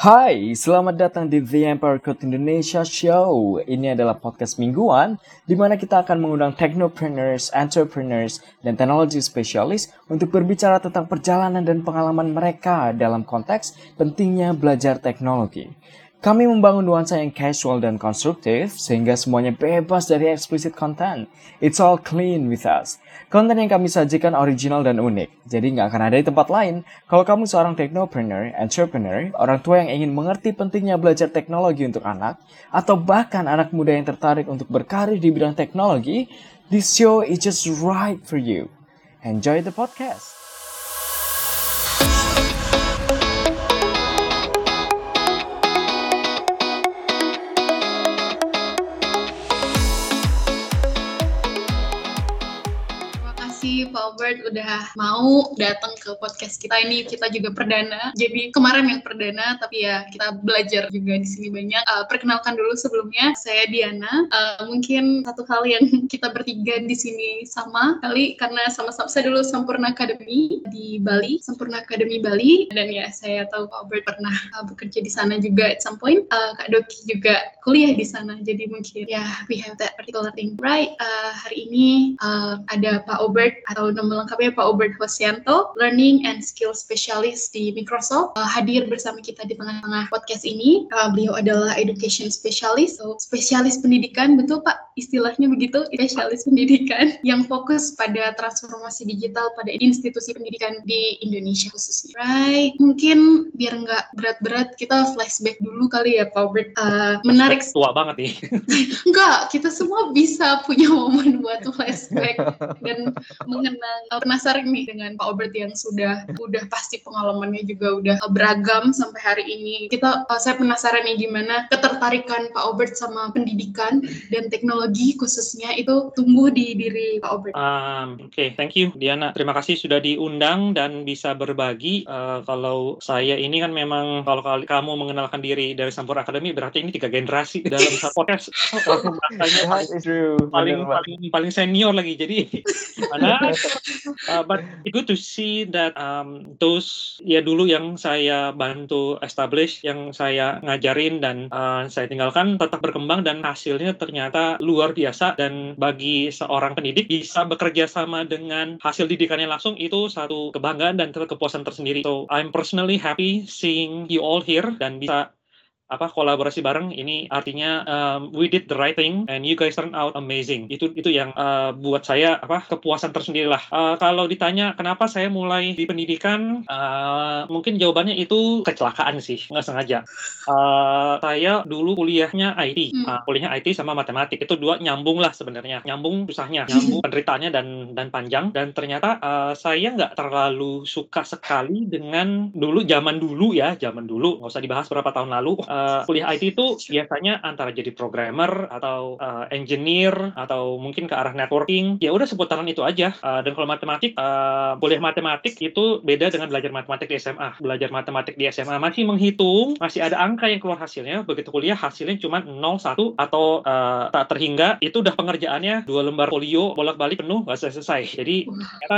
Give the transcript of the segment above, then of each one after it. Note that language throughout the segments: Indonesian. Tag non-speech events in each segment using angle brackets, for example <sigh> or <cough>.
Hai, selamat datang di The Empire Code Indonesia Show. Ini adalah podcast mingguan di mana kita akan mengundang technopreneurs, entrepreneurs, dan teknologi spesialis untuk berbicara tentang perjalanan dan pengalaman mereka dalam konteks pentingnya belajar teknologi. Kami membangun nuansa yang casual dan konstruktif sehingga semuanya bebas dari explicit content. It's all clean with us. Konten yang kami sajikan original dan unik, jadi nggak akan ada di tempat lain. Kalau kamu seorang technopreneur, entrepreneur, orang tua yang ingin mengerti pentingnya belajar teknologi untuk anak, atau bahkan anak muda yang tertarik untuk berkarir di bidang teknologi, this show is just right for you. Enjoy the podcast. Udah mau datang ke podcast kita ini. Kita juga perdana. Jadi kemarin yang perdana, tapi ya kita belajar juga di sini banyak. Uh, perkenalkan dulu sebelumnya, saya Diana. Uh, mungkin satu hal yang <laughs> kita bertiga di sini sama kali karena sama-sama saya dulu Sampurna Academy di Bali, Sampurna Academy Bali. Dan ya saya tahu Pak Albert pernah uh, bekerja di sana juga at some point. Uh, Kak Doki juga kuliah di sana. Jadi mungkin ya we have that particular thing. Right, uh, hari ini uh, ada Pak Obert atau nama lengkapnya Pak Obert Hosianto, Learning and Skill Specialist di Microsoft, uh, hadir bersama kita di tengah-tengah podcast ini. Uh, beliau adalah Education Specialist, so spesialis pendidikan, betul Pak istilahnya begitu, spesialis pendidikan <laughs> yang fokus pada transformasi digital pada institusi pendidikan di Indonesia khususnya. Right, mungkin biar nggak berat-berat kita flashback dulu kali ya Pak Obert. Uh, menarik tua banget nih. <laughs> Enggak, kita semua bisa punya momen buat flashback <laughs> dan mengenang. Uh, penasaran nih dengan Pak Albert yang sudah udah pasti pengalamannya juga udah beragam sampai hari ini. Kita uh, saya penasaran nih gimana ketertarikan Pak Albert sama pendidikan dan teknologi khususnya itu tumbuh di diri Pak Albert. Um, Oke, okay. thank you Diana. Terima kasih sudah diundang dan bisa berbagi. Uh, kalau saya ini kan memang kalau kali kamu mengenalkan diri dari Sampur Academy berarti ini tiga generasi dalam satu podcast. <laughs> Paling, paling, paling paling senior lagi. Jadi <laughs> mana? Uh, but good to see that um, those ya dulu yang saya bantu establish, yang saya ngajarin dan uh, saya tinggalkan tetap berkembang dan hasilnya ternyata luar biasa dan bagi seorang pendidik bisa bekerja sama dengan hasil didikannya langsung itu satu kebanggaan dan kepuasan tersendiri. So I'm personally happy seeing you all here dan bisa apa kolaborasi bareng. Ini artinya um, we did the right thing and you guys turn out amazing. Itu itu yang uh, buat saya apa kepuasan tersendiri lah uh, kalau ditanya kenapa saya mulai di pendidikan uh, mungkin jawabannya itu kecelakaan sih. Nggak sengaja. Uh, saya dulu kuliahnya IT hmm. uh, kuliahnya IT sama matematik. Itu dua nyambung lah sebenarnya. Nyambung susahnya. <laughs> Nyambung penderitaannya dan dan panjang. Dan ternyata uh, saya nggak terlalu suka sekali dengan dulu zaman dulu ya. Zaman dulu nggak usah dibahas berapa tahun lalu. Uh, uh, kuliah IT itu biasanya antara jadi programmer atau uh, engineer atau mungkin ke arah networking. Ya udah seputaran itu aja. Uh, dan kalau matematik uh, kuliah matematik itu beda dengan belajar matematik di SMA belajar matematik di SMA masih menghitung masih ada angka yang keluar hasilnya. Begitu kuliah hasilnya cuma 0 1 atau uh, tak terhingga. Itu udah pengerjaannya dua lembar folio bolak-balik penuh nggak selesai jadi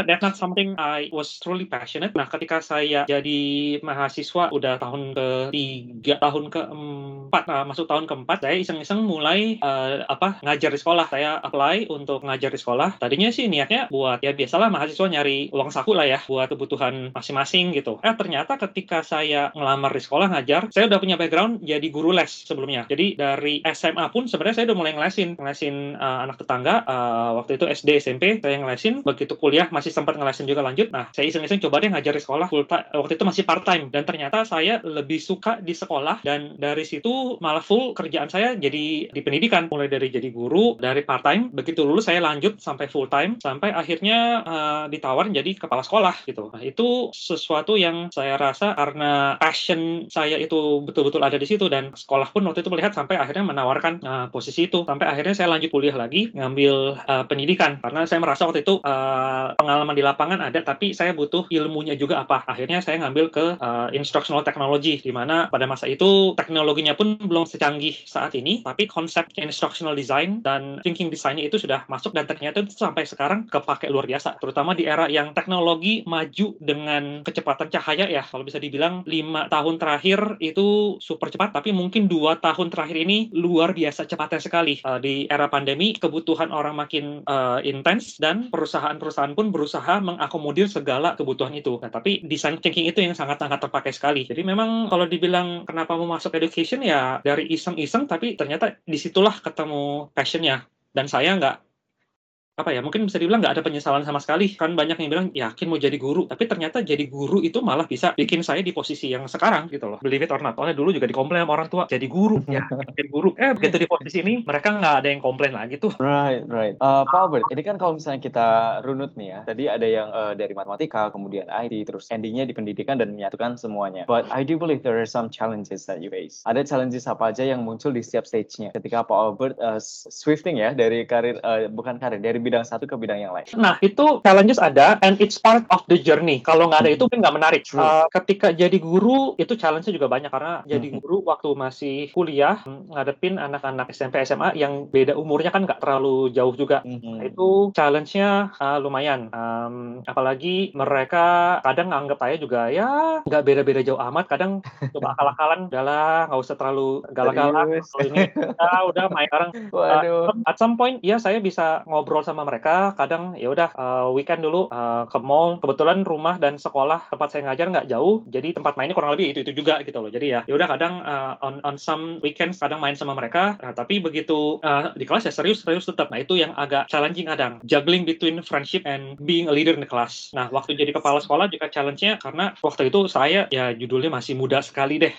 that's not something I was truly passionate. Nah ketika saya jadi mahasiswa udah tahun ketiga tahun ke keempat nah, masuk tahun keempat saya iseng-iseng mulai uh, apa ngajar di sekolah. Saya apply untuk ngajar di sekolah. Tadinya sih niatnya buat ya biasalah mahasiswa nyari uang saku lah ya buat kebutuhan masing-masing gitu. Eh ternyata ketika saya ngelamar di sekolah ngajar saya udah punya background jadi guru les sebelumnya. Jadi dari SMA pun sebenarnya saya udah mulai ngelesin. Ngelesin uh, anak tetangga uh, waktu itu SD SMP saya ngelesin. Begitu kuliah masih sempat ngelesin juga lanjut. Nah saya iseng-iseng coba deh ngajar di sekolah full waktu itu masih part time dan ternyata saya lebih suka di sekolah dan dari situ malah full kerjaan saya jadi di pendidikan. Mulai dari jadi guru dari part time begitu lulus saya lanjut sampai full time sampai akhirnya uh, ditawarin jadi kepala sekolah gitu. Nah itu sesuatu yang saya rasa karena passion saya itu betul-betul ada di situ. Dan sekolah pun waktu itu melihat sampai akhirnya menawarkan uh, posisi itu. Sampai akhirnya saya lanjut kuliah lagi ngambil uh, pendidikan. Karena saya merasa waktu itu uh, pengalaman di lapangan ada tapi saya butuh ilmunya juga apa. Akhirnya saya ngambil ke uh, instructional technology di mana pada masa itu teknologinya pun belum secanggih saat ini, tapi konsep instructional design dan thinking design itu sudah masuk dan ternyata itu sampai sekarang kepake luar biasa. Terutama di era yang teknologi maju dengan kecepatan cahaya ya. Kalau bisa dibilang lima tahun terakhir itu super cepat, tapi mungkin dua tahun terakhir ini luar biasa cepatnya sekali. Uh, di era pandemi, kebutuhan orang makin uh, intens dan perusahaan-perusahaan pun berusaha mengakomodir segala kebutuhan itu. Nah, tapi design thinking itu yang sangat-sangat terpakai sekali. Jadi memang kalau dibilang kenapa mau masuk education ya dari iseng-iseng, tapi ternyata di situlah ketemu passionnya. Dan saya nggak apa ya mungkin bisa dibilang nggak ada penyesalan sama sekali. Kan banyak yang bilang yakin mau jadi guru. Tapi ternyata jadi guru itu malah bisa bikin saya di posisi yang sekarang gitu loh. Believe it or not soalnya dulu juga dikomplain sama orang tua jadi guru. <laughs> Ya. Jadi guru. Eh begitu di posisi ini mereka nggak ada yang komplain lagi tuh. Right right. Uh, Pak Albert ini kan kalau misalnya kita runut nih ya tadi ada yang uh, dari matematika kemudian IT terus endingnya di pendidikan dan menyatukan semuanya. But I do believe there are some challenges that you face. Ada challenges apa aja yang muncul di setiap stage-nya? Ketika Pak Albert uh, swifting ya dari karir uh, bukan karir dari bidang satu ke bidang yang lain. Nah, itu challenges ada and it's part of the journey. Kalau nggak ada itu kan nggak menarik. Uh, ketika jadi guru itu challenge-nya juga banyak karena jadi mm-hmm. guru waktu masih kuliah ngadepin anak-anak SMP SMA yang beda umurnya kan nggak terlalu jauh juga. Mm-hmm. Nah, itu challenge-nya uh, lumayan. Um, apalagi mereka kadang nganggap saya juga ya nggak beda-beda jauh amat. Kadang coba akal-akalan, udahlah nggak usah terlalu galak-galak. ini ya udah main sekarang. <laughs> Uh, at some point ya saya bisa ngobrol sama mereka kadang ya udah uh, weekend dulu uh, ke mall kebetulan rumah dan sekolah tempat saya ngajar nggak jauh jadi tempat mainnya kurang lebih itu itu juga gitu loh. Jadi ya ya udah kadang uh, on on some weekends kadang main sama mereka. Nah, tapi begitu uh, di kelas ya serius serius tetap. Nah itu yang agak challenging kadang juggling between friendship and being a leader in the class. Nah waktu jadi kepala sekolah juga challenge-nya karena waktu itu saya ya judulnya masih muda sekali deh.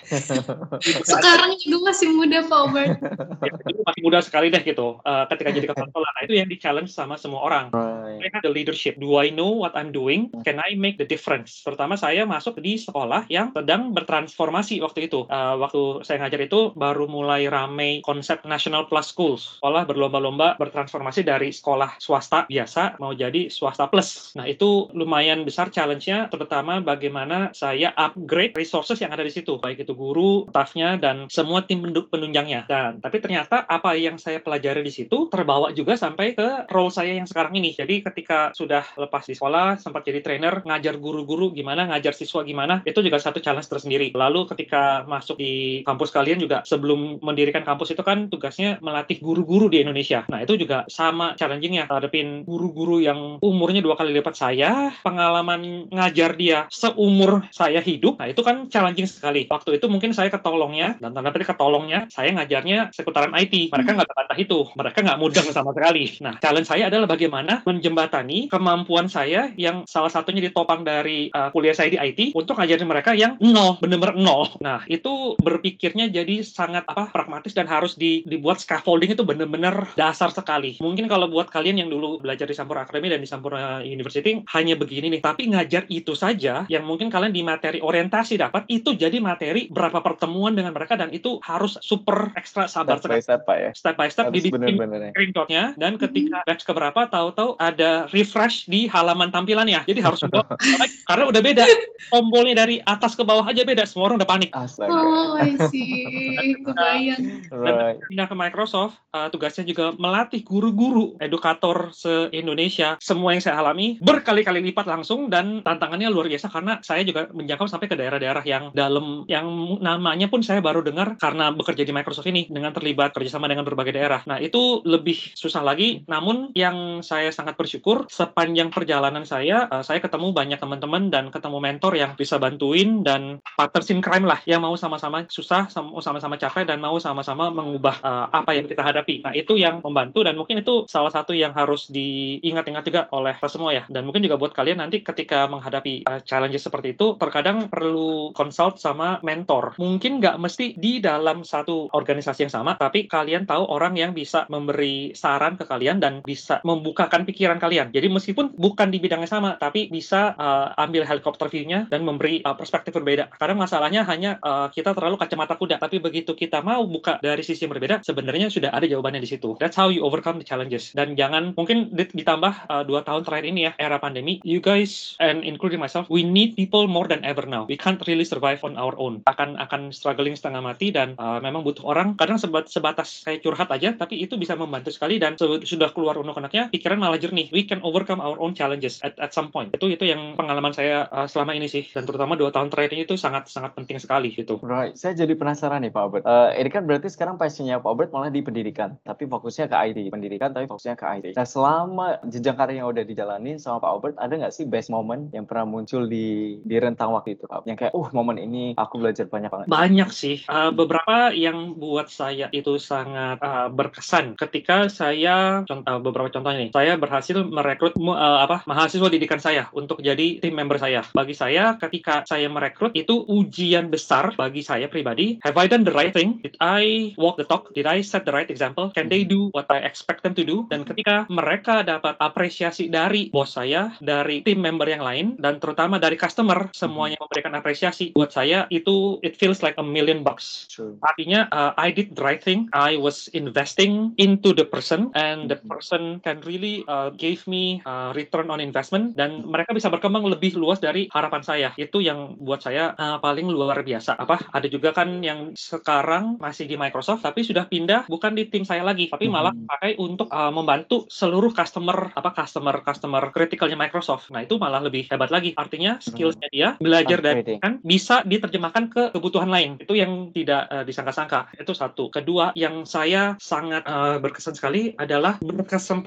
<laughs> Sekarang juga masih muda Pak Albert. <laughs> Ya, masih muda sekali deh gitu uh, ketika jadi kepala sekolah. Nah itu yang di challenge sama semua orang. Right. I have the leadership. Do I know what I'm doing? Can I make the difference? Terutama saya masuk di sekolah yang sedang bertransformasi waktu itu. Uh, waktu saya ngajar itu baru mulai ramai konsep National Plus Schools. Sekolah berlomba-lomba bertransformasi dari sekolah swasta biasa mau jadi swasta plus. Nah itu lumayan besar challenge-nya, terutama bagaimana saya upgrade resources yang ada di situ, baik itu guru, staffnya, dan semua tim penunjangnya. Dan tapi ternyata apa yang saya pelajari di situ terbawa juga sampai ke role saya yang sekarang ini. Jadi ketika sudah lepas di sekolah, sempat jadi trainer, ngajar guru-guru gimana, ngajar siswa gimana, itu juga satu challenge tersendiri. Lalu ketika masuk di kampus kalian juga, sebelum mendirikan kampus itu kan tugasnya melatih guru-guru di Indonesia. Nah itu juga sama challengingnya, hadapin guru-guru yang umurnya dua kali lipat saya, pengalaman ngajar dia seumur saya hidup, nah itu kan challenging sekali. Waktu itu mungkin saya ketolongnya, dan tanda petik ketolongnya, saya ngajarnya seputaran IT. Mereka nggak terbantah itu, mereka nggak mudeng sama sekali. Nah, challenge saya adalah bagaimana menjembatani kemampuan saya yang salah satunya ditopang dari uh, kuliah saya di IT untuk ngajarin mereka yang nol, bener-bener nol. Nah, itu berpikirnya jadi sangat apa pragmatis dan harus di, dibuat scaffolding itu bener-bener dasar sekali. Mungkin kalau buat kalian yang dulu belajar di Sampurna Academy dan di Sampurna University hanya begini nih, tapi ngajar itu saja yang mungkin kalian di materi orientasi dapat itu jadi materi berapa pertemuan dengan mereka dan itu harus super ekstra sabar step by step, Pak ya. Step by step dibikin ya. screenshotnya dan ketika batch keberapa tahu-tahu ada refresh di halaman tampilannya. Jadi harus <laughs> karena udah beda. Tombolnya dari atas ke bawah aja beda. Semua orang udah panik. Astaga. Oh, I see. <laughs> Kebayang. Dan pindah ke Microsoft, uh, tugasnya juga melatih guru-guru, edukator se-Indonesia. Semua yang saya alami berkali-kali lipat langsung dan tantangannya luar biasa karena saya juga menjangkau sampai ke daerah-daerah yang dalam yang namanya pun saya baru dengar karena bekerja di Microsoft ini dengan terlibat kerjasama dengan berbagai daerah. Nah itu lebih susah lagi. Namun yang saya sangat bersyukur sepanjang perjalanan saya, uh, saya ketemu banyak teman-teman dan ketemu mentor yang bisa bantuin dan partners in crime lah yang mau sama-sama susah, mau sama-sama capek dan mau sama-sama mengubah uh, apa yang kita hadapi. Nah itu yang membantu dan mungkin itu salah satu yang harus diingat-ingat juga oleh kita semua ya. Dan mungkin juga buat kalian nanti ketika menghadapi uh, challenges seperti itu, terkadang perlu consult sama mentor. Mungkin nggak mesti di dalam satu organisasi yang sama, tapi kalian tahu orang yang bisa memberi saran ke kalian dan bisa membukakan pikiran kalian. Jadi meskipun bukan di bidangnya sama, tapi bisa uh, ambil helikopter view-nya dan memberi uh, perspektif berbeda. Kadang masalahnya hanya uh, kita terlalu kacamata kuda, tapi begitu kita mau buka dari sisi berbeda, sebenarnya sudah ada jawabannya di situ. That's how you overcome the challenges. Dan jangan mungkin ditambah uh, dua tahun terakhir ini ya era pandemi, you guys and including myself, we need people more than ever now. We can't really survive on our own. Akan akan struggling setengah mati dan uh, memang butuh orang. Kadang sebat, sebatas kayak curhat aja, tapi itu bisa membantu sekali dan sudah keluar unek-uneknya, pikiran malah jernih. We can overcome our own challenges at, at some point. Itu itu yang pengalaman saya uh, selama ini sih, dan terutama dua tahun terakhir ini itu sangat sangat penting sekali gitu. Right, saya jadi penasaran nih Pak Albert. Uh, ini kan berarti sekarang passionnya Pak Albert malah di pendidikan, tapi fokusnya ke IT. Pendidikan tapi fokusnya ke IT. Nah selama jenjang karir yang udah dijalani sama Pak Albert, ada nggak sih best moment yang pernah muncul di di rentang waktu itu Pak? Yang kayak, uh momen ini aku belajar banyak banget. Banyak sih. Uh, beberapa yang buat saya itu sangat uh, berkesan ketika saya contoh beberapa contohnya nih. Saya berhasil merekrut uh, apa mahasiswa didikan saya untuk jadi tim member saya. Bagi saya ketika saya merekrut itu ujian besar bagi saya pribadi. Have I done the right thing? Did I walk the talk? Did I set the right example? Can they do what I expect them to do? Dan ketika mereka dapat apresiasi dari bos saya, dari tim member yang lain, dan terutama dari customer, semuanya memberikan apresiasi buat saya itu it feels like a million bucks. True. Artinya uh, I did the right thing. I was investing into the person and the person can really uh, gave me uh, return on investment dan mereka bisa berkembang lebih luas dari harapan saya. Itu yang buat saya uh, paling luar biasa. Apa? Ada juga kan yang sekarang masih di Microsoft tapi sudah pindah bukan di tim saya lagi, tapi malah pakai untuk uh, membantu seluruh customer apa customer customer kritikal Microsoft. Nah, itu malah lebih hebat lagi. Artinya skillsnya dia belajar dari kan bisa diterjemahkan ke kebutuhan lain. Itu yang tidak uh, disangka-sangka. Itu satu. Kedua, yang saya sangat uh, berkesan sekali adalah berkesempatan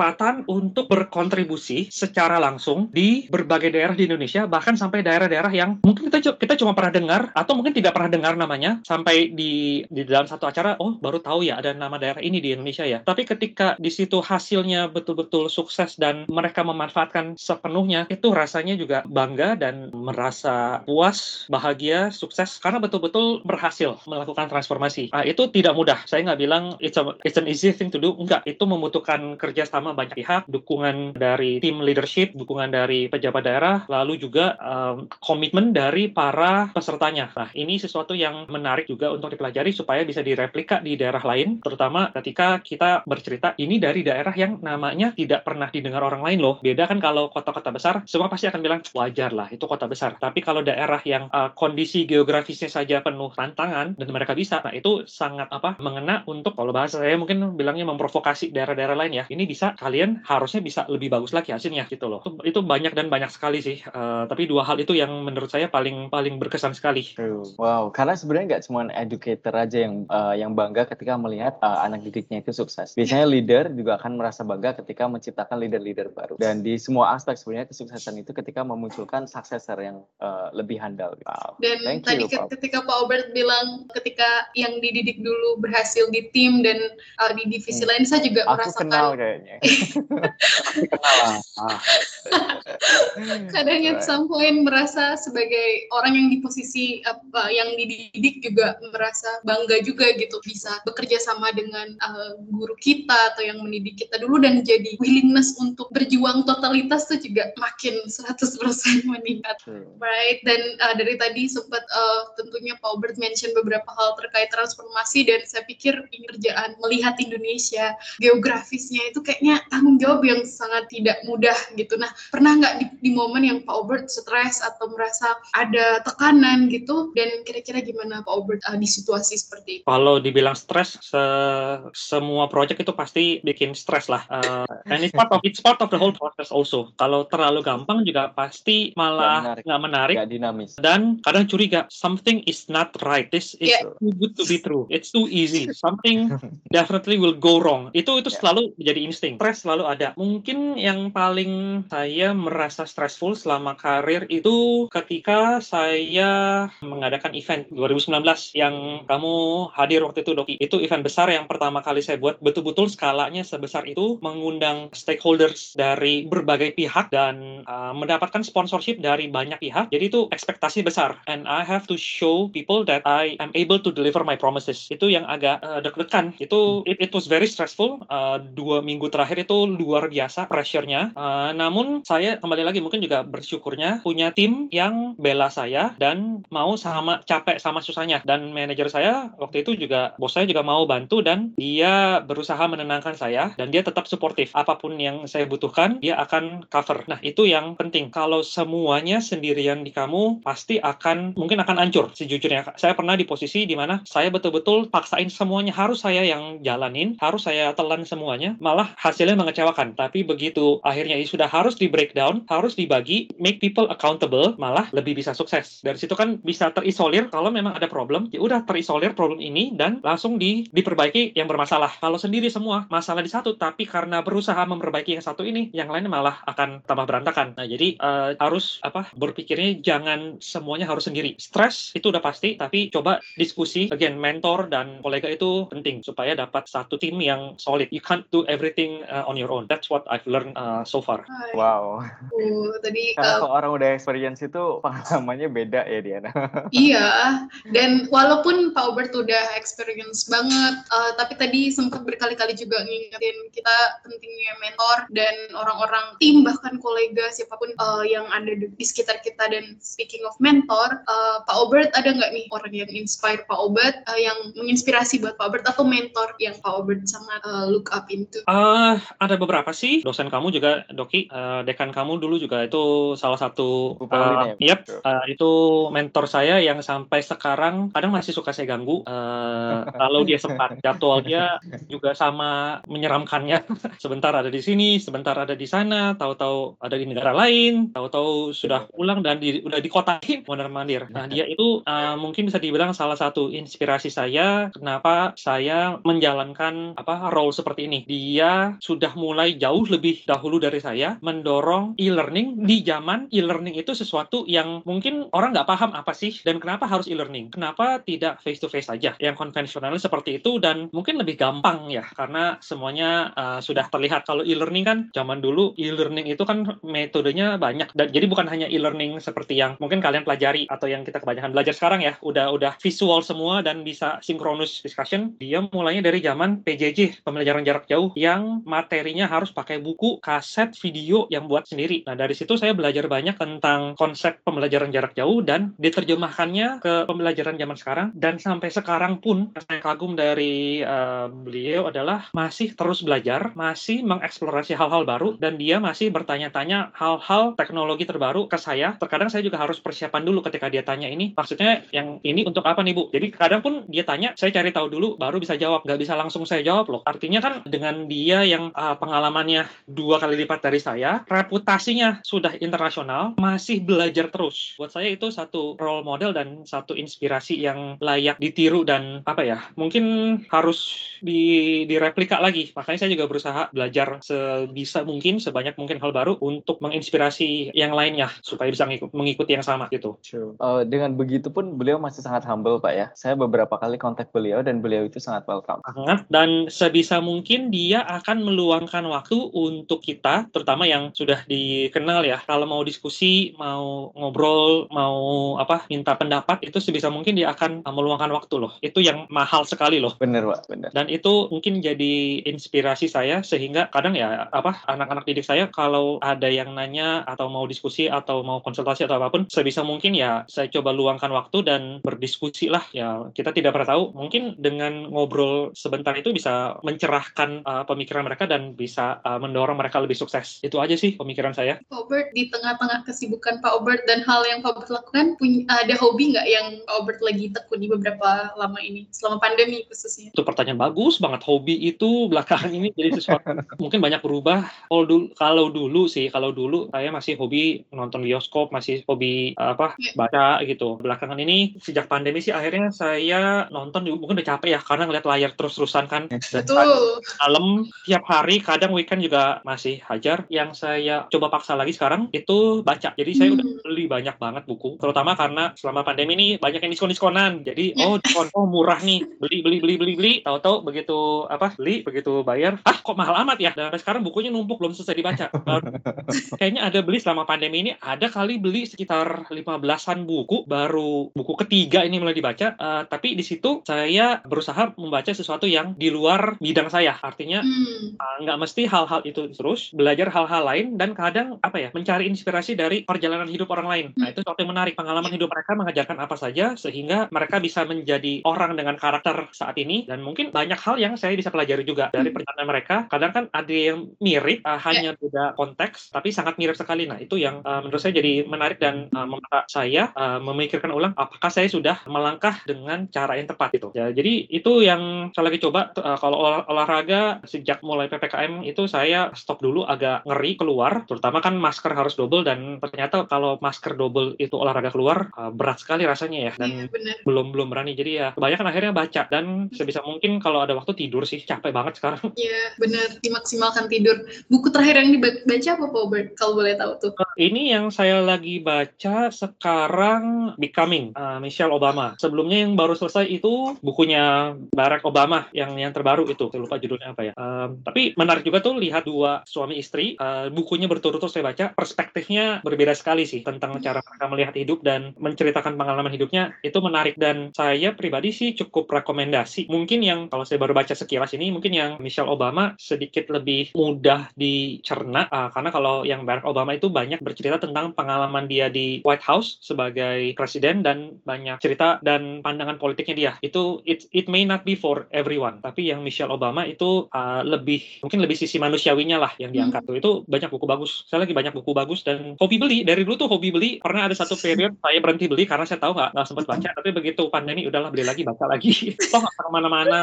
untuk berkontribusi secara langsung di berbagai daerah di Indonesia, bahkan sampai daerah-daerah yang mungkin kita kita cuma pernah dengar atau mungkin tidak pernah dengar namanya sampai di di dalam satu acara, oh baru tahu ya ada nama daerah ini di Indonesia ya. Tapi ketika di situ hasilnya betul-betul sukses dan mereka memanfaatkan sepenuhnya, itu rasanya juga bangga dan merasa puas, bahagia, sukses karena betul-betul berhasil melakukan transformasi. Nah, itu tidak mudah. Saya nggak bilang it's, a, it's an easy thing to do. Enggak, itu membutuhkan kerjasama banyak pihak, dukungan dari tim leadership, dukungan dari pejabat daerah, lalu juga um, komitmen dari para pesertanya. Nah, ini sesuatu yang menarik juga untuk dipelajari supaya bisa direplika di daerah lain, terutama ketika kita bercerita ini dari daerah yang namanya tidak pernah didengar orang lain loh. Beda kan kalau kota-kota besar, semua pasti akan bilang wajar lah, itu kota besar. Tapi kalau daerah yang uh, kondisi geografisnya saja penuh tantangan dan mereka bisa, nah itu sangat apa mengena untuk kalau bahasa saya mungkin bilangnya memprovokasi daerah-daerah lain ya. Ini bisa kalian harusnya bisa lebih bagus lagi hasilnya gitu loh. Itu, itu banyak dan banyak sekali sih. Uh, tapi dua hal itu yang menurut saya paling paling berkesan sekali. Wow, karena sebenarnya nggak cuma educator aja yang uh, yang bangga ketika melihat uh, anak didiknya itu sukses. Biasanya leader juga akan merasa bangga ketika menciptakan leader-leader baru. Dan di semua aspek sebenarnya kesuksesan itu ketika memunculkan successor yang uh, lebih handal. Wow. Dan Thank tadi you, ketika Pak Albert bilang ketika yang dididik dulu berhasil di tim dan uh, di divisi hmm. lain, saya juga Aku merasakan. kenal kayaknya. Aku kenal Ah. Kadang at some point merasa sebagai orang yang di posisi apa yang dididik juga merasa bangga juga gitu bisa bekerja sama dengan uh, guru kita atau yang mendidik kita dulu dan jadi willingness untuk berjuang totalitas tuh juga makin 100% <laughs> meningkat. Hmm. Right dan uh, dari tadi sempat uh, tentunya Pak Albert mention beberapa hal terkait transformasi dan saya pikir ini kerjaan melihat Indonesia geografisnya itu kayaknya tanggung jawab yang sangat tidak mudah gitu. Nah, pernah nggak di, di momen yang Pak Albert stres atau merasa ada tekanan gitu dan kira-kira gimana Pak Albert uh, di situasi seperti itu? Kalau dibilang stres, se semua project itu pasti bikin stres lah. Uh, and it's part of it's part of the whole process also. Kalau terlalu gampang juga pasti malah nggak menarik, gak dinamis. Dan kadang curiga something is not right. This is yeah. too good to be true. It's too easy. Something <laughs> definitely will go wrong. Itu itu yeah. selalu menjadi insting. Stres selalu ada. Mungkin yang paling saya merasa stressful selama karir itu ketika saya mengadakan event 2019 yang kamu hadir waktu itu Doki. Itu event besar yang pertama kali saya buat betul-betul skalanya sebesar itu mengundang stakeholders dari berbagai pihak dan uh, mendapatkan sponsorship dari banyak pihak. Jadi itu ekspektasi besar and I have to show people that I am able to deliver my promises. Itu yang agak uh, deg-degan. Itu it, it was very stressful. Uh, dua minggu terakhir itu luar biasa pressure-nya. Uh, namun saya kembali lagi mungkin juga bersyukurnya punya tim yang bela saya dan mau sama capek sama susahnya. Dan manajer saya waktu itu juga bos saya juga mau bantu dan dia berusaha menenangkan saya dan dia tetap suportif. Apa pun yang saya butuhkan dia akan cover. Nah itu yang penting. Kalau semuanya sendirian di kamu pasti akan mungkin akan hancur sejujurnya. Saya pernah di posisi di mana saya betul-betul paksain semuanya harus saya yang jalanin, harus saya telan semuanya, malah hasilnya mengecewakan. Tapi begitu akhirnya sudah harus di breakdown, harus dibagi, make people accountable, malah lebih bisa sukses. Dari situ kan bisa terisolir kalau memang ada problem, ya udah terisolir problem ini dan langsung di, diperbaiki yang bermasalah. Kalau sendiri semua masalah di satu, tapi karena berusaha memperbaiki yang satu ini, yang lainnya malah akan tambah berantakan. Nah jadi uh, harus apa berpikirnya jangan semuanya harus sendiri. Stres itu udah pasti, tapi coba diskusi, again mentor dan kolega itu penting supaya dapat satu tim yang solid. You can't do everything uh, on your own. That's what I've learned uh, so far. Wow. Uh, tadi Karena kalau orang udah experience itu pengalamannya beda ya Diana. <laughs> iya, dan walaupun Pak Albert udah experience banget, uh, tapi tadi sempat berkali-kali juga ngingetin kita pentingnya mentor dan orang-orang tim bahkan kolega siapa pun uh, yang ada di, di sekitar kita dan speaking of mentor, uh, Pak Albert ada nggak nih orang yang inspire Pak Albert, uh, yang menginspirasi buat Pak Albert atau mentor yang Pak Albert sangat uh, look up into? Uh, ada beberapa sih. Dosen kamu juga, Doki, uh, dekan kamu dulu juga itu salah satu. Uh, yep, uh, itu mentor saya yang sampai sekarang kadang masih suka saya ganggu. Uh, <laughs> kalau dia sempat jadwalnya juga sama menyeramkannya. <laughs> sebentar ada di sini, sebentar ada di sana, tahu-tahu ada di negara lain, tahu-tahu sudah pulang dan di, udah di kota mondar mandir. Nah dia itu uh, mungkin bisa dibilang salah satu inspirasi saya kenapa saya menjalankan apa role seperti ini. Dia sudah mulai jauh lebih dahulu dari saya mendorong e-learning di zaman e-learning itu sesuatu yang mungkin orang nggak paham apa sih dan kenapa harus e-learning. Kenapa tidak face to face saja yang konvensional seperti itu dan mungkin lebih gampang ya karena semuanya uh, sudah terlihat. Kalau e-learning kan zaman dulu e-learning itu kan metodenya banyak. Dan jadi bukan hanya e-learning seperti yang mungkin kalian pelajari atau yang kita kebanyakan belajar sekarang ya. Udah udah visual semua dan bisa synchronous discussion. Dia mulainya dari zaman PJJ pembelajaran jarak jauh yang materinya harus pakai buku kaset video yang buat sendiri nah dari situ saya belajar banyak tentang konsep pembelajaran jarak jauh dan diterjemahkannya ke pembelajaran zaman sekarang. Dan sampai sekarang pun saya kagum dari uh, beliau adalah masih terus belajar masih mengeksplorasi hal-hal baru dan dia masih bertanya-tanya hal-hal teknologi terbaru ke saya. Terkadang saya juga harus persiapan dulu ketika dia tanya ini maksudnya yang ini untuk apa nih Bu? Jadi kadang pun dia tanya saya cari tahu dulu baru bisa jawab. Nggak bisa langsung saya jawab loh. Artinya kan dengan dia yang uh, pengalamannya dua kali lipat dari saya reputasinya sudah internasional masih belajar terus buat saya itu satu role model dan satu inspirasi yang layak ditiru dan apa ya mungkin harus di direplika lagi makanya saya juga berusaha belajar sebisa mungkin sebanyak mungkin hal baru untuk menginspirasi yang lainnya supaya bisa mengikuti yang sama gitu. Uh, dengan begitu pun beliau masih sangat humble pak ya. Saya beberapa kali kontak beliau dan beliau itu sangat welcome. Sangat dan sebisa mungkin dia akan meluangkan waktu untuk kita, terutama yang sudah dikenal ya. Kalau mau diskusi, mau ngobrol, mau apa minta pendapat itu sebisa mungkin dia akan meluangkan waktu loh. Itu yang mahal sekali loh. Bener pak, bener. Dan itu mungkin jadi inspirasi saya sehingga kadang ya apa anak-anak didik saya kalau ada yang nanya atau mau diskusi atau mau konsultasi atau apa pun sebisa mungkin ya saya coba luangkan waktu dan berdiskusi lah ya kita tidak pernah tahu mungkin dengan ngobrol sebentar itu bisa mencerahkan uh, pemikiran mereka dan bisa uh, mendorong mereka lebih sukses itu aja sih pemikiran saya? Pak Obert di tengah-tengah kesibukan Pak Obert dan hal yang Pak Obert lakukan punya ada hobi nggak yang Pak Obert lagi tekuni beberapa lama ini? Selama pandemi khususnya. Itu pertanyaan bagus banget. Hobi itu belakangan ini jadi sesuatu. <laughs> Mungkin banyak berubah. Kalau dulu kalau dulu sih kalau dulu saya masih hobi nonton bioskop masih hobi apa yeah. baca gitu. Belakangan ini sejak pandemi sih akhirnya saya nonton mungkin udah capek ya karena ngeliat layar terus-terusan kan. Betul. Malam tiap hari kadang weekend juga masih hajar. Yang saya coba paksa lagi sekarang itu baca. Jadi saya hmm. udah beli banyak banget buku terutama karena selama pandemi ini banyak yang diskon-diskonan. Jadi yeah. oh diskon oh murah nih. Beli beli beli beli beli. Tahu-tahu begitu apa beli begitu bayar. Ah kok mahal amat ya? Dan sekarang bukunya numpuk belum selesai dibaca. <laughs> Kayaknya ada beli selama pandemi ini ada kali beli sekitar 15-an buku. Baru buku ketiga ini mulai dibaca. Uh, tapi di situ saya berusaha membaca sesuatu sesuatu yang di luar bidang saya. Artinya Hmm. uh, nggak mesti hal-hal itu terus, belajar hal-hal lain dan kadang apa ya, mencari inspirasi dari perjalanan hidup orang lain. Nah, itu sesuatu yang menarik. Pengalaman hidup mereka mengajarkan apa saja sehingga mereka bisa menjadi orang dengan karakter saat ini dan mungkin banyak hal yang saya bisa pelajari juga dari perjalanan mereka. Kadang kan ada yang mirip, uh, hanya beda konteks, tapi sangat mirip sekali. Nah, itu yang uh, menurut saya jadi menarik dan uh, memaksa saya uh, memikirkan ulang apakah saya sudah melangkah dengan cara yang tepat gitu. Ya, jadi itu yang saya lagi coba uh, kalau olah- olahraga sejak mulai PPKM itu saya stop dulu agak ngeri keluar, terutama kan masker harus double dan ternyata kalau masker double itu olahraga keluar uh, berat sekali rasanya ya. Dan Iya belum belum berani. Jadi ya kebanyakan akhirnya baca dan sebisa mungkin kalau ada waktu tidur sih capek banget sekarang. <laughs> Iya benar. Dimaksimalkan tidur. Buku terakhir yang dibaca apa Pak Obert? Kalau boleh tahu tuh. ini yang saya lagi baca sekarang Becoming uh, Michelle Obama. Sebelumnya yang baru selesai itu bukunya Barack Obama yang yang terbaru itu. Saya lupa judulnya apa ya. Um, tapi menarik juga tuh lihat dua suami istri uh, bukunya berturut-turut saya baca perspektifnya berbeda sekali sih tentang cara mereka melihat hidup dan menceritakan pengalaman hidupnya. Itu menarik dan saya pribadi sih cukup rekomendasi. Mungkin yang kalau saya baru baca sekilas ini mungkin yang Michelle Obama sedikit lebih mudah dicerna. Uh, karena kalau yang Barack Obama itu banyak bercerita tentang pengalaman dia di White House sebagai presiden dan banyak cerita dan pandangan politiknya dia. Itu it it may not be for everyone tapi yang Michelle Obama itu uh, lebih mungkin lebih sisi manusiawinya lah yang diangkat tuh. Itu banyak buku bagus saya lagi banyak buku bagus dan hobi beli. Dari dulu tuh hobi beli. Pernah ada satu period saya berhenti beli karena saya tahu nggak nggak sempat baca. Tapi begitu pandemi udahlah beli lagi baca lagi. <laughs> Toh nggak ke mana-mana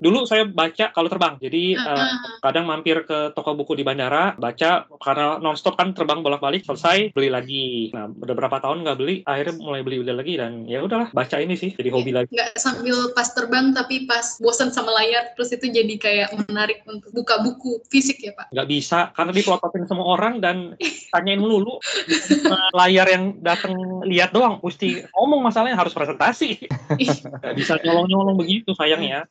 dulu saya baca kalau terbang. Jadi uh, kadang mampir ke toko buku di bandara baca. Karena nonstop kan terbang bolak-balik selesai beli lagi. Nah udah berapa tahun nggak beli akhirnya mulai beli beli lagi dan ya udahlah baca ini sih jadi hobi lagi. Nggak sambil pas terbang tapi pas bosan sama layar terus itu jadi kayak menarik untuk buka buku fisik ya Pak. nggak bisa karena dipelototin semua orang dan tanyain melulu. Layar yang datang lihat doang mesti ngomong masalahnya harus presentasi. <laughs> Bisa nyolong-nyolong begitu sayangnya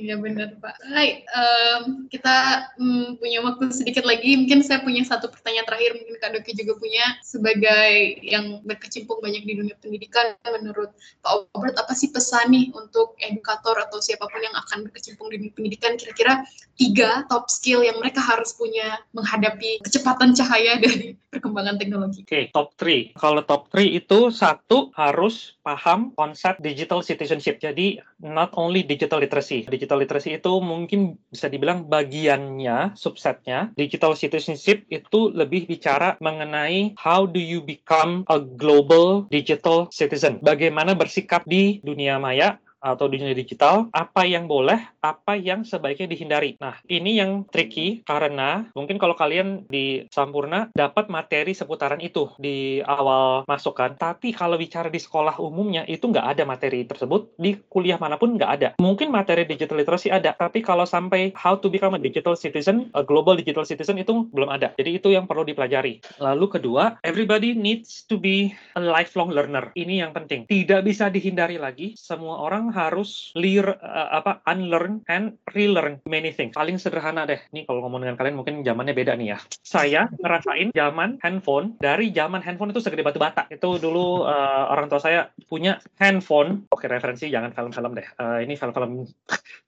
Iya benar Pak. Hai, em, kita mm, punya waktu sedikit lagi. Mungkin saya punya satu pertanyaan terakhir. Mungkin Kak Doki juga punya sebagai yang berkecimpung banyak di dunia pendidikan. Menurut Pak Obert, apa sih pesan nih untuk edukator atau siapa pun yang akan berkecimpung di dunia pendidikan? Kira-kira tiga top skill yang mereka harus punya menghadapi kecepatan cahaya dari perkembangan teknologi. Oke, top 3. Kalau top 3 itu satu harus paham konsep digital citizenship. Jadi not only digital literacy. Digital literacy itu mungkin bisa dibilang bagiannya, subsetnya. Digital citizenship itu lebih bicara mengenai how do you become a global digital citizen. Bagaimana bersikap di dunia maya atau dunia digital, apa yang boleh, apa yang sebaiknya dihindari. Nah, ini yang tricky karena mungkin kalau kalian di Sampurna dapat materi seputaran itu di awal masuk kan, tapi kalau bicara di sekolah umumnya itu nggak ada materi tersebut, di kuliah mana pun nggak ada. Mungkin materi digital literacy ada, tapi kalau sampai how to become a digital citizen, a global digital citizen itu belum ada. Jadi itu yang perlu dipelajari. Lalu kedua, everybody needs to be a lifelong learner. Ini yang penting. Tidak bisa dihindari lagi, semua orang harus lear, uh, apa unlearn and relearn many things. Paling sederhana deh. Nih kalau ngomong dengan kalian mungkin zamannya beda nih ya. Saya ngerasain zaman handphone dari zaman handphone itu segede batu bata. Itu dulu uh, orang tua saya punya handphone. Oke referensi jangan film-film deh. Uh, ini film-film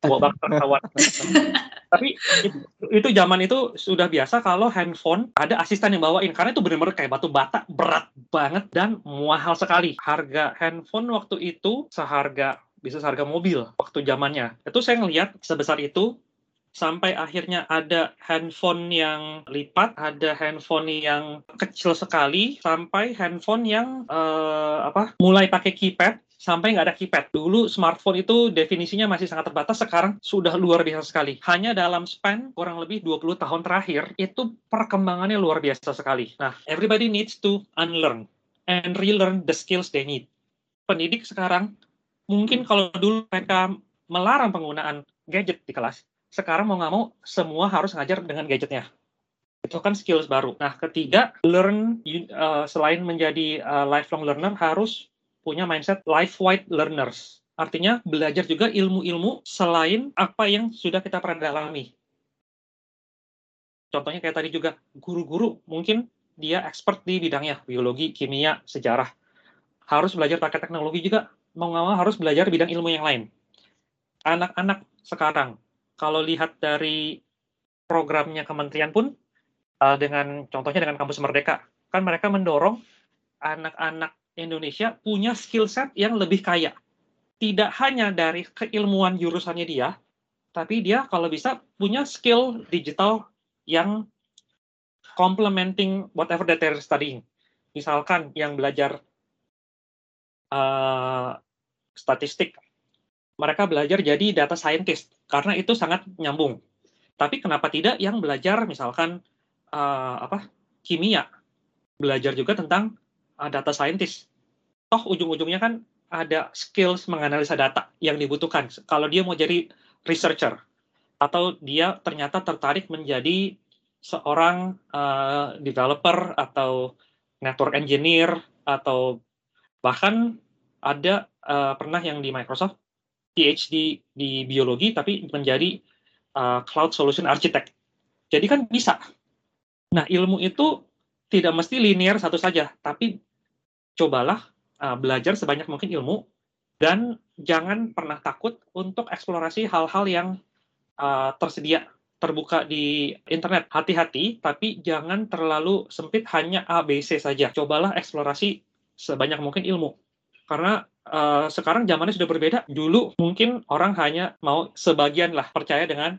tua banget ketahuan. Tapi itu, itu zaman itu sudah biasa kalau handphone ada asisten yang bawain karena itu benar-benar kayak batu bata berat banget dan mahal sekali. Harga handphone waktu itu seharga bisa seharga mobil waktu zamannya. Itu saya ngelihat sebesar itu sampai akhirnya ada handphone yang lipat, ada handphone yang kecil sekali, sampai handphone yang eh, apa mulai pakai keypad sampai nggak ada keypad. Dulu smartphone itu definisinya masih sangat terbatas, sekarang sudah luar biasa sekali. Hanya dalam span kurang lebih 20 tahun terakhir, itu perkembangannya luar biasa sekali. Nah, everybody needs to unlearn and relearn the skills they need. Pendidik sekarang, mungkin kalau dulu mereka melarang penggunaan gadget di kelas, sekarang mau nggak mau semua harus ngajar dengan gadgetnya itu kan skills baru. Nah, ketiga, learn uh, selain menjadi uh, lifelong learner harus punya mindset life-wide learners. Artinya belajar juga ilmu-ilmu selain apa yang sudah kita pernah dalami. Contohnya kayak tadi juga guru-guru mungkin dia expert di bidangnya biologi, kimia, sejarah. Harus belajar pakai teknologi juga mau nggak mau harus belajar bidang ilmu yang lain. anak-anak sekarang kalau lihat dari programnya kementerian pun uh, dengan contohnya dengan kampus Merdeka kan mereka mendorong anak-anak Indonesia punya skill set yang lebih kaya. Tidak hanya dari keilmuan jurusannya dia, tapi dia kalau bisa punya skill digital yang complementing whatever that they're studying. Misalkan yang belajar uh, statistik, mereka belajar jadi data scientist karena itu sangat nyambung. Tapi kenapa tidak yang belajar misalkan uh, apa kimia, belajar juga tentang uh, data scientist. Toh ujung-ujungnya kan ada skills menganalisa data yang dibutuhkan. Kalau dia mau jadi researcher atau dia ternyata tertarik menjadi seorang uh, developer atau network engineer atau bahkan ada uh, pernah yang di Microsoft PhD di biologi tapi menjadi uh, cloud solution architect. Jadi kan bisa. Nah, ilmu itu tidak mesti linear satu saja, tapi cobalah uh, belajar sebanyak mungkin ilmu dan jangan pernah takut untuk eksplorasi hal-hal yang uh, tersedia terbuka di internet. Hati-hati, tapi jangan terlalu sempit hanya A, B, C saja. Cobalah eksplorasi sebanyak mungkin ilmu. Karena uh, sekarang zamannya sudah berbeda. Dulu mungkin orang hanya mau sebagian lah percaya dengan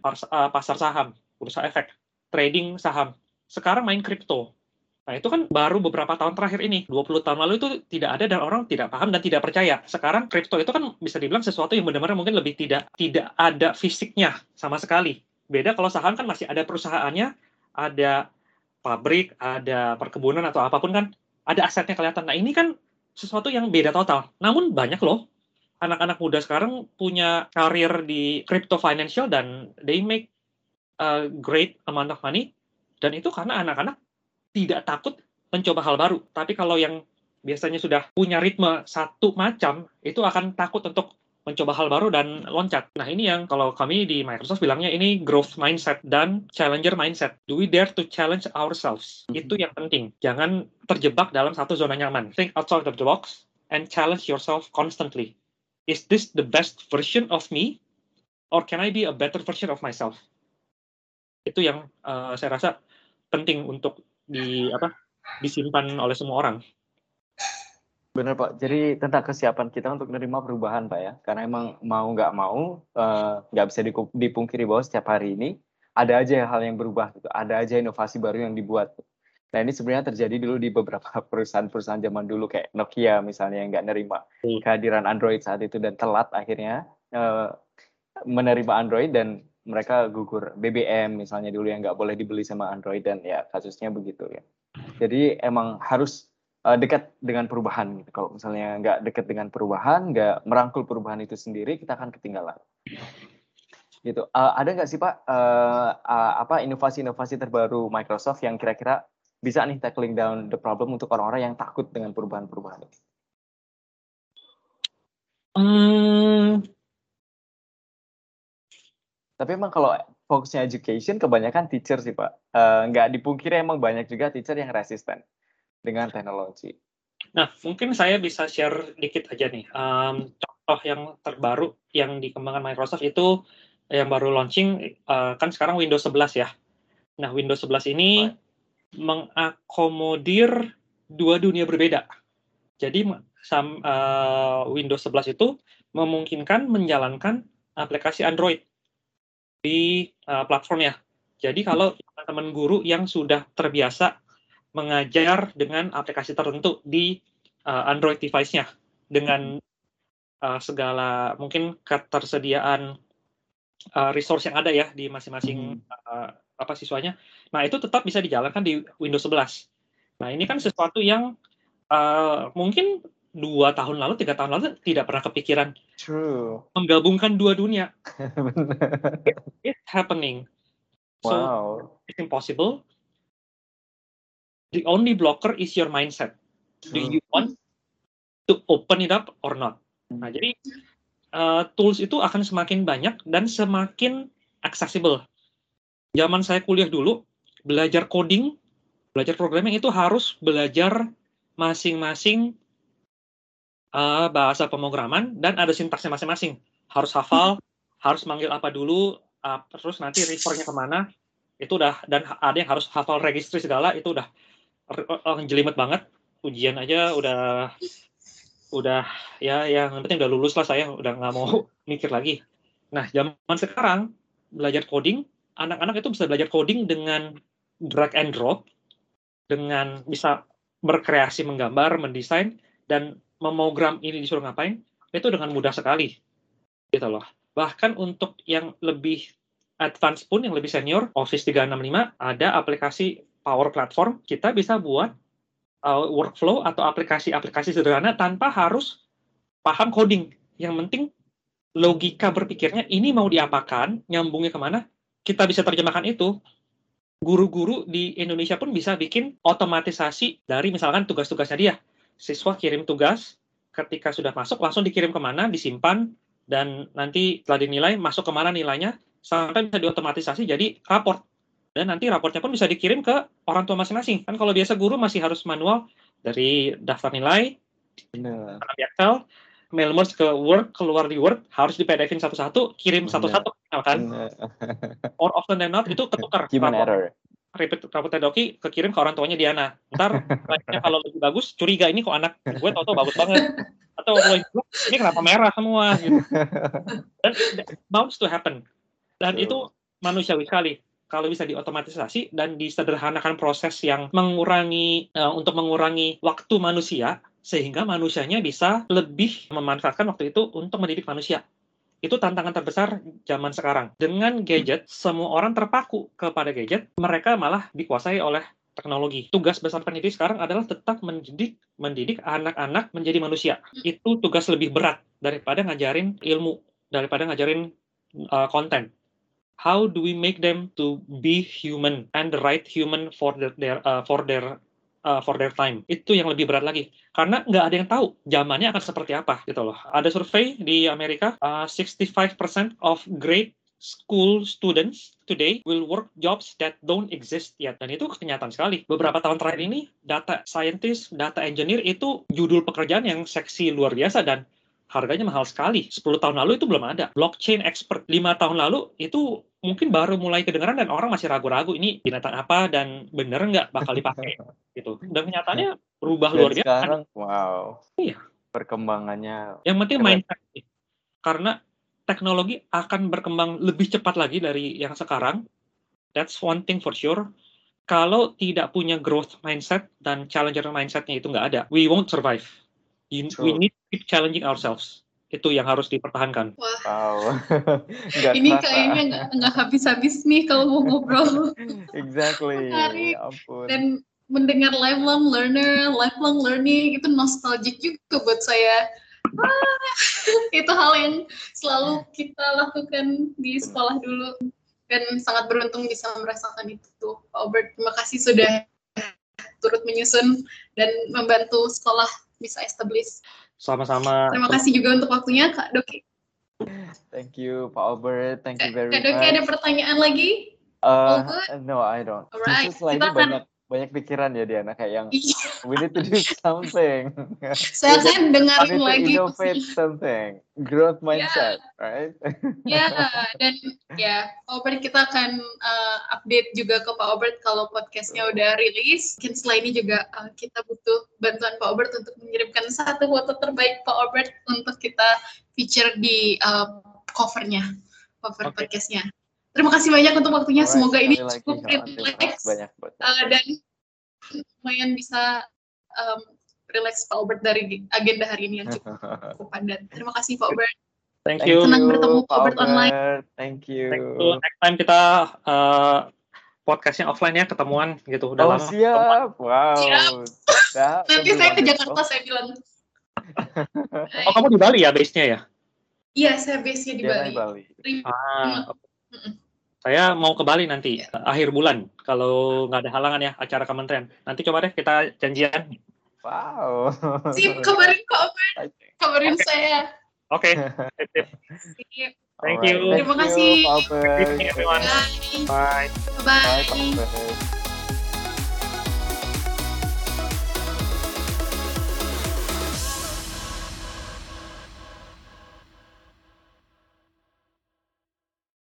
pasar saham, bursa efek, trading saham. Sekarang main kripto Nah, itu kan baru beberapa tahun terakhir ini. 20 tahun lalu itu tidak ada dan orang tidak paham dan tidak percaya. Sekarang kripto itu kan bisa dibilang sesuatu yang benar-benar mungkin lebih tidak tidak ada fisiknya sama sekali. Beda kalau saham kan masih ada perusahaannya, ada pabrik, ada perkebunan atau apa pun kan ada asetnya kelihatan. Nah, ini kan sesuatu yang beda total. Namun banyak loh anak-anak muda sekarang punya karir di crypto financial dan they make a great amount of money dan itu karena anak-anak tidak takut mencoba hal baru. Tapi kalau yang biasanya sudah punya ritme satu macam, itu akan takut untuk mencoba hal baru dan loncat. Nah ini yang kalau kami di Microsoft bilangnya ini growth mindset dan challenger mindset. Do we dare to challenge ourselves? Mm-hmm. Itu yang penting. Jangan terjebak dalam satu zona nyaman. Think outside of the box and challenge yourself constantly. Is this the best version of me? Or can I be a better version of myself? Itu yang uh, saya rasa penting untuk di apa disimpan oleh semua orang. Benar Pak. Jadi tentang kesiapan kita untuk menerima perubahan Pak ya. Karena emang mau nggak mau eh, nggak uh, bisa dipungkiri bahwa setiap hari ini ada aja hal yang berubah gitu. Ada aja inovasi baru yang dibuat. Nah ini sebenarnya terjadi dulu di beberapa <laughs> perusahaan-perusahaan zaman dulu kayak Nokia misalnya yang nggak nerima hmm. kehadiran Android saat itu dan telat akhirnya uh, menerima Android dan mereka gugur BBM misalnya dulu yang nggak boleh dibeli sama Android dan ya kasusnya begitu ya. Jadi emang harus uh, dekat dengan perubahan gitu. Kalau misalnya nggak dekat dengan perubahan, nggak merangkul perubahan itu sendiri, kita akan ketinggalan. Gitu. Uh, ada nggak sih Pak uh, uh, apa inovasi-inovasi terbaru Microsoft yang kira-kira bisa nih tackling down the problem untuk orang-orang yang takut dengan perubahan-perubahan ini? Hmm, tapi emang kalau fokusnya education, kebanyakan teacher sih Pak. Uh, nggak dipungkiri emang banyak juga teacher yang resisten dengan teknologi. Nah, mungkin saya bisa share dikit aja nih. Um, contoh yang terbaru yang dikembangkan Microsoft itu yang baru launching, uh, kan sekarang Windows 11 ya. Nah, Windows 11 ini right. mengakomodir dua dunia berbeda. Jadi, sam, uh, Windows 11 itu memungkinkan menjalankan aplikasi Android di uh, platformnya. Jadi kalau teman-teman guru yang sudah terbiasa mengajar dengan aplikasi tertentu di uh, Android device-nya dengan uh, segala mungkin ketersediaan uh, resource yang ada ya di masing-masing uh, apa siswanya. Nah, itu tetap bisa dijalankan di Windows 11. Nah, ini kan sesuatu yang uh, mungkin dua tahun lalu, tiga tahun lalu tidak pernah kepikiran True. menggabungkan dua dunia. <laughs> It's happening. So wow. it's impossible. The only blocker is your mindset. Do you want to open it up or not? Nah, jadi uh, tools itu akan semakin banyak dan semakin accessible. Zaman saya kuliah dulu, belajar coding, belajar programming itu harus belajar masing-masing uh, bahasa pemrograman dan ada sintaksnya masing-masing. Harus hafal, harus manggil apa dulu, uh, terus nanti refernya ke mana, itu udah dan ada yang harus hafal registry segala itu udah uh, jelimet banget. Ujian aja udah udah ya yang penting udah lulus lah saya udah nggak mau <laughs> mikir lagi. Nah zaman sekarang belajar coding anak-anak itu bisa belajar coding dengan drag and drop dengan bisa berkreasi menggambar, mendesain dan memogram ini disuruh ngapain itu dengan mudah sekali gitu loh. Bahkan untuk yang lebih advance pun yang lebih senior Office 365 ada aplikasi Power Platform kita bisa buat uh, workflow atau aplikasi-aplikasi sederhana tanpa harus paham coding. Yang penting logika berpikirnya ini mau diapakan, nyambungnya ke mana, kita bisa terjemahkan itu. Guru-guru di Indonesia pun bisa bikin otomatisasi dari misalkan tugas-tugasnya dia. Siswa kirim tugas, ketika sudah masuk langsung dikirim ke mana, disimpan, dan nanti setelah dinilai masuk ke mana nilainya, sampai bisa diotomatisasi jadi raport dan nanti raportnya pun bisa dikirim ke orang tua masing-masing. Kan kalau biasa guru masih harus manual dari daftar nilai, Bener. di Excel, mail merge ke Word, keluar di Word, harus di PDF-in satu-satu, kirim satu-satu, kan? Bener. Or often than not, itu ketukar. <laughs> Human Rapor- error. Repeat rapor Doki kekirim ke orang tuanya Diana. Ntar, kalau lebih bagus, curiga ini kok anak gue tau-tau bagus banget. Atau kalau ini kenapa merah semua, gitu. <laughs> Dan bounds to happen. Dan Betul. itu manusiawi sekali kalau bisa diotomatisasi dan disederhanakan proses yang mengurangi eh, untuk mengurangi waktu manusia sehingga manusianya bisa lebih memanfaatkan waktu itu untuk mendidik manusia. Itu tantangan terbesar zaman sekarang. Dengan gadget, semua orang terpaku kepada gadget, mereka malah dikuasai oleh teknologi. Tugas besar pendidik sekarang adalah tetap mendidik mendidik anak-anak menjadi manusia. Itu tugas lebih berat daripada ngajarin ilmu, daripada ngajarin uh, konten. How do we make them to be human and the right human for their, their uh, for their uh, for their time? Itu yang lebih berat lagi. Karena nggak ada yang tahu zamannya akan seperti apa gitu loh. Ada survei di Amerika, uh, 65% of grade school students today will work jobs that don't exist yet. Dan itu kenyataan sekali. Beberapa tahun terakhir ini, data scientist, data engineer itu judul pekerjaan yang seksi luar biasa dan harganya mahal sekali. 10 tahun lalu itu belum ada. Blockchain expert 5 tahun lalu itu mungkin baru mulai kedengaran dan orang masih ragu-ragu ini binatang apa dan bener nggak bakal dipakai <laughs> gitu. Dan kenyataannya berubah Dan luar biasa. sekarang, wow. Iya. Perkembangannya Yang penting Keren. mindset. Karena teknologi akan berkembang lebih cepat lagi dari yang sekarang. That's one thing for sure. Kalau tidak punya growth mindset dan challenger mindsetnya itu nggak ada, we won't survive. You- we need keep challenging ourselves. Itu yang harus dipertahankan. Wah, wow. <laughs> Nggak ini terasa. kayaknya nggak nggak habis-habis nih kalau mau ngobrol. <laughs> exactly. Menarik. Ya ampun. Dan mendengar lifelong learner, lifelong learning itu nostalgic juga buat saya. Ah, <laughs> itu hal yang selalu kita lakukan di sekolah dulu dan sangat beruntung bisa merasakan itu. Pak Albert, terima kasih sudah turut menyusun dan membantu sekolah bisa establish. Sama-sama. Terima kasih juga untuk waktunya Kak Doki. Thank you, Pak Albert. Thank you Kak very Doki ada much. pertanyaan lagi? Uh, no, I don't. Alright, kita akan- banyak banyak pikiran ya Diana kayak yang Iya, we need to do <laughs> something. saya akan I dengerin lagi. innovate pasti. something. Growth Ya. mindset, right? <laughs> Ya, dan ya, Pak Albert kita akan uh, update juga ke Pak Albert kalau podcastnya udah rilis. Mungkin setelah ini juga uh, kita butuh bantuan Pak Albert untuk mengirimkan satu foto terbaik Pak Albert untuk kita feature di uh, covernya, cover Oke. podcastnya. Terima kasih banyak untuk waktunya. Alright, Semoga ini lagi, cukup oh, terima relax banyak uh, dan lumayan bisa um, relax Pak Albert dari agenda hari ini yang cukup <laughs> padat. Terima kasih Pak Albert. Thank you. Senang bertemu Pak Albert online. Thank you. Thank you. Next time kita uh, podcastnya offline ya, ketemuan gitu. Udah Oh lama. siap, wow. Siap. <laughs> Nanti saya ke. Jakarta saya bilang. Oh, kamu di Bali ya base-nya ya? Iya, saya base-nya di Bali. di Bali. Ah, Mm-mm. Saya mau ke Bali nanti akhir bulan kalau nggak ada halangan ya acara kementerian. Nanti coba deh kita janjian. Wow. Sip, kabarin Albert, Exciting. kabarin saya. Oke. Sip. Sip. Thank you. thank Terima kasih. Evening, everyone. Bye. Bye. Bye, Bye.